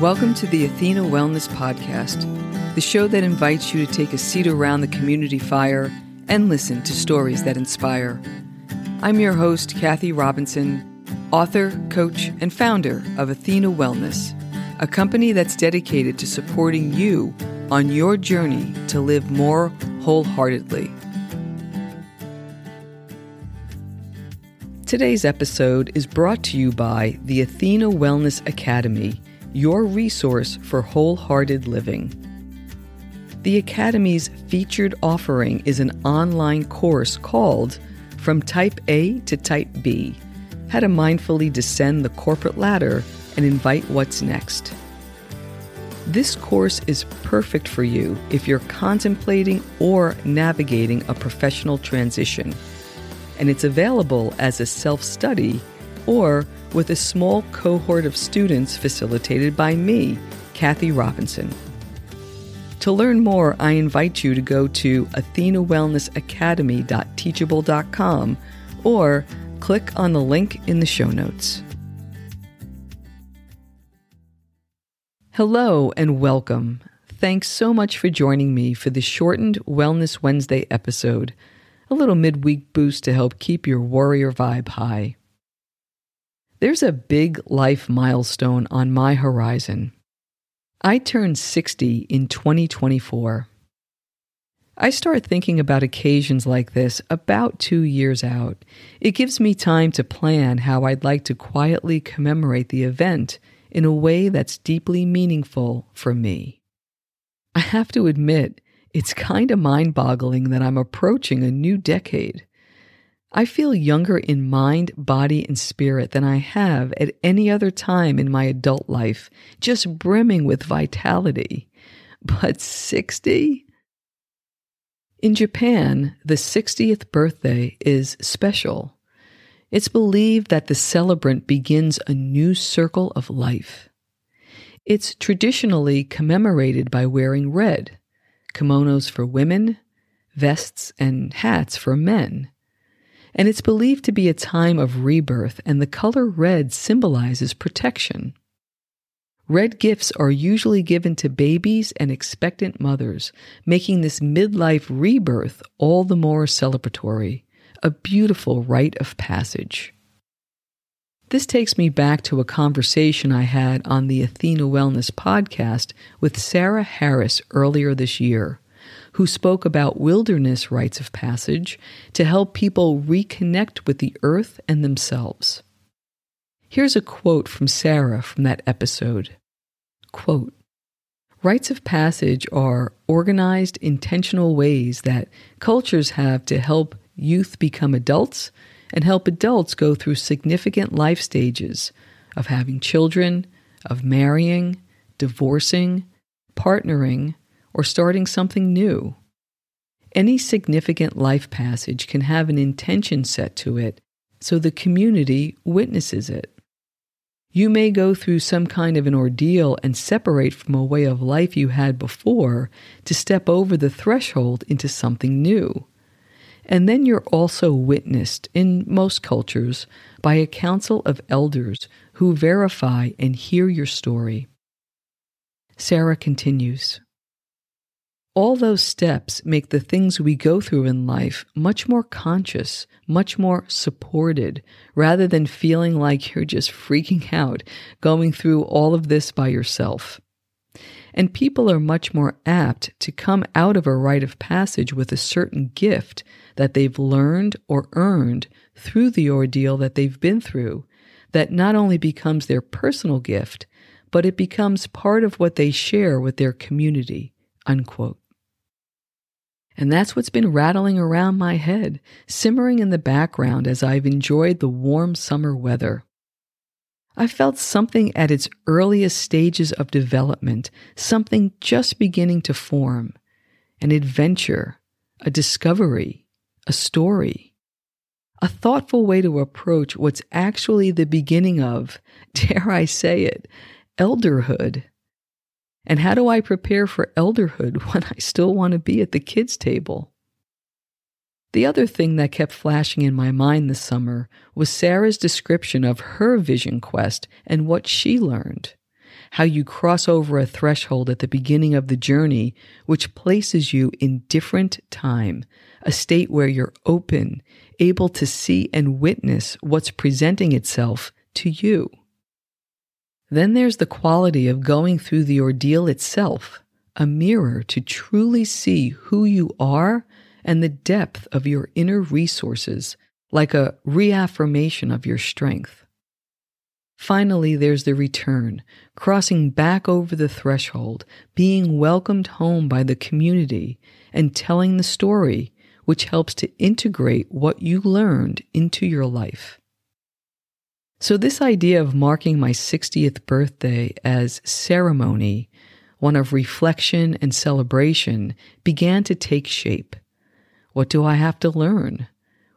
Welcome to the Athena Wellness Podcast, the show that invites you to take a seat around the community fire and listen to stories that inspire. I'm your host, Kathy Robinson, author, coach, and founder of Athena Wellness, a company that's dedicated to supporting you on your journey to live more wholeheartedly. Today's episode is brought to you by the Athena Wellness Academy your resource for wholehearted living. The Academy's featured offering is an online course called From Type A to Type B How to Mindfully Descend the Corporate Ladder and Invite What's Next. This course is perfect for you if you're contemplating or navigating a professional transition, and it's available as a self study or with a small cohort of students facilitated by me, Kathy Robinson. To learn more, I invite you to go to athenawellnessacademy.teachable.com or click on the link in the show notes. Hello and welcome. Thanks so much for joining me for the shortened Wellness Wednesday episode, a little midweek boost to help keep your warrior vibe high. There's a big life milestone on my horizon. I turn 60 in 2024. I start thinking about occasions like this about two years out. It gives me time to plan how I'd like to quietly commemorate the event in a way that's deeply meaningful for me. I have to admit, it's kind of mind boggling that I'm approaching a new decade. I feel younger in mind, body, and spirit than I have at any other time in my adult life, just brimming with vitality. But 60? In Japan, the 60th birthday is special. It's believed that the celebrant begins a new circle of life. It's traditionally commemorated by wearing red, kimonos for women, vests and hats for men and it's believed to be a time of rebirth, and the color red symbolizes protection. Red gifts are usually given to babies and expectant mothers, making this midlife rebirth all the more celebratory, a beautiful rite of passage. This takes me back to a conversation I had on the Athena Wellness podcast with Sarah Harris earlier this year who spoke about wilderness rites of passage to help people reconnect with the earth and themselves. Here's a quote from Sarah from that episode. Quote, Rites of passage are organized, intentional ways that cultures have to help youth become adults and help adults go through significant life stages of having children, of marrying, divorcing, partnering, or starting something new. Any significant life passage can have an intention set to it so the community witnesses it. You may go through some kind of an ordeal and separate from a way of life you had before to step over the threshold into something new. And then you're also witnessed, in most cultures, by a council of elders who verify and hear your story. Sarah continues all those steps make the things we go through in life much more conscious, much more supported, rather than feeling like you're just freaking out going through all of this by yourself. And people are much more apt to come out of a rite of passage with a certain gift that they've learned or earned through the ordeal that they've been through, that not only becomes their personal gift, but it becomes part of what they share with their community. Unquote. And that's what's been rattling around my head, simmering in the background as I've enjoyed the warm summer weather. I felt something at its earliest stages of development, something just beginning to form an adventure, a discovery, a story. A thoughtful way to approach what's actually the beginning of, dare I say it, elderhood. And how do I prepare for elderhood when I still want to be at the kids' table? The other thing that kept flashing in my mind this summer was Sarah's description of her vision quest and what she learned. how you cross over a threshold at the beginning of the journey, which places you in different time, a state where you're open, able to see and witness what's presenting itself to you. Then there's the quality of going through the ordeal itself, a mirror to truly see who you are and the depth of your inner resources, like a reaffirmation of your strength. Finally, there's the return, crossing back over the threshold, being welcomed home by the community, and telling the story, which helps to integrate what you learned into your life. So, this idea of marking my 60th birthday as ceremony, one of reflection and celebration, began to take shape. What do I have to learn?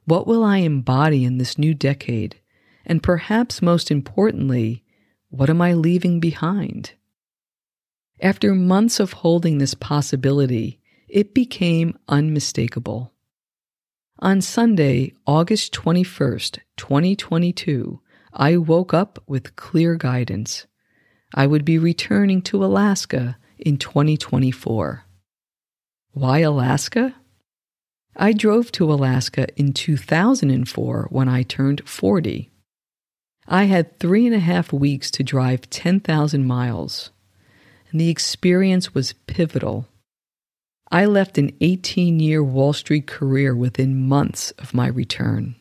What will I embody in this new decade? And perhaps most importantly, what am I leaving behind? After months of holding this possibility, it became unmistakable. On Sunday, August 21st, 2022, I woke up with clear guidance. I would be returning to Alaska in 2024. Why Alaska? I drove to Alaska in 2004 when I turned 40. I had three and a half weeks to drive 10,000 miles, and the experience was pivotal. I left an 18 year Wall Street career within months of my return.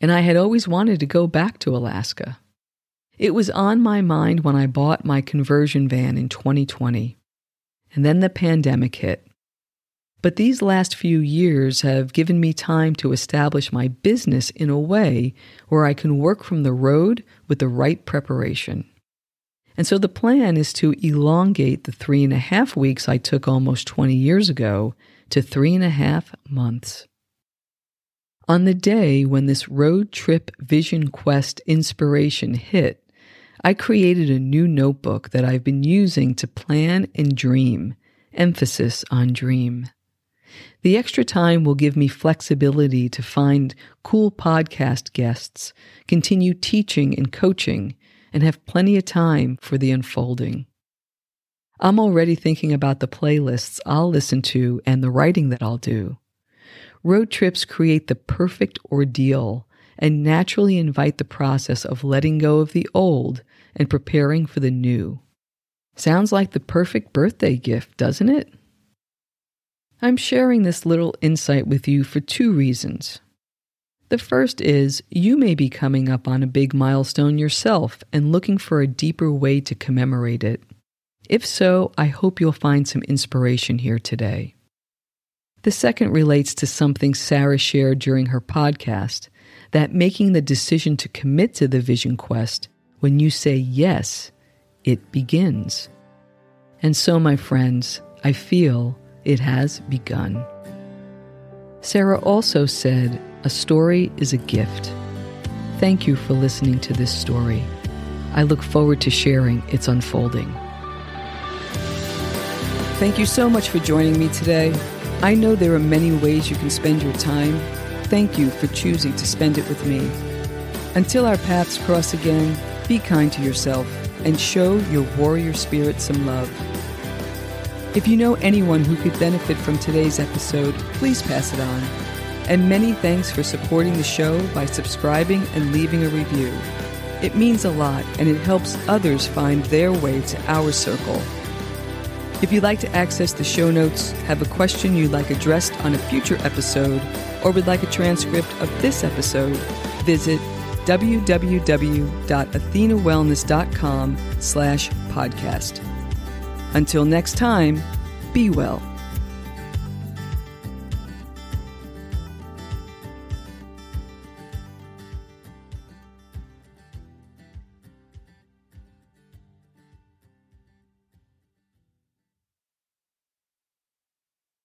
And I had always wanted to go back to Alaska. It was on my mind when I bought my conversion van in 2020. And then the pandemic hit. But these last few years have given me time to establish my business in a way where I can work from the road with the right preparation. And so the plan is to elongate the three and a half weeks I took almost 20 years ago to three and a half months. On the day when this road trip vision quest inspiration hit, I created a new notebook that I've been using to plan and dream, emphasis on dream. The extra time will give me flexibility to find cool podcast guests, continue teaching and coaching, and have plenty of time for the unfolding. I'm already thinking about the playlists I'll listen to and the writing that I'll do. Road trips create the perfect ordeal and naturally invite the process of letting go of the old and preparing for the new. Sounds like the perfect birthday gift, doesn't it? I'm sharing this little insight with you for two reasons. The first is you may be coming up on a big milestone yourself and looking for a deeper way to commemorate it. If so, I hope you'll find some inspiration here today. The second relates to something Sarah shared during her podcast that making the decision to commit to the vision quest, when you say yes, it begins. And so, my friends, I feel it has begun. Sarah also said, A story is a gift. Thank you for listening to this story. I look forward to sharing its unfolding. Thank you so much for joining me today. I know there are many ways you can spend your time. Thank you for choosing to spend it with me. Until our paths cross again, be kind to yourself and show your warrior spirit some love. If you know anyone who could benefit from today's episode, please pass it on. And many thanks for supporting the show by subscribing and leaving a review. It means a lot and it helps others find their way to our circle. If you'd like to access the show notes, have a question you'd like addressed on a future episode, or would like a transcript of this episode, visit www.athenawellness.com slash podcast. Until next time, be well.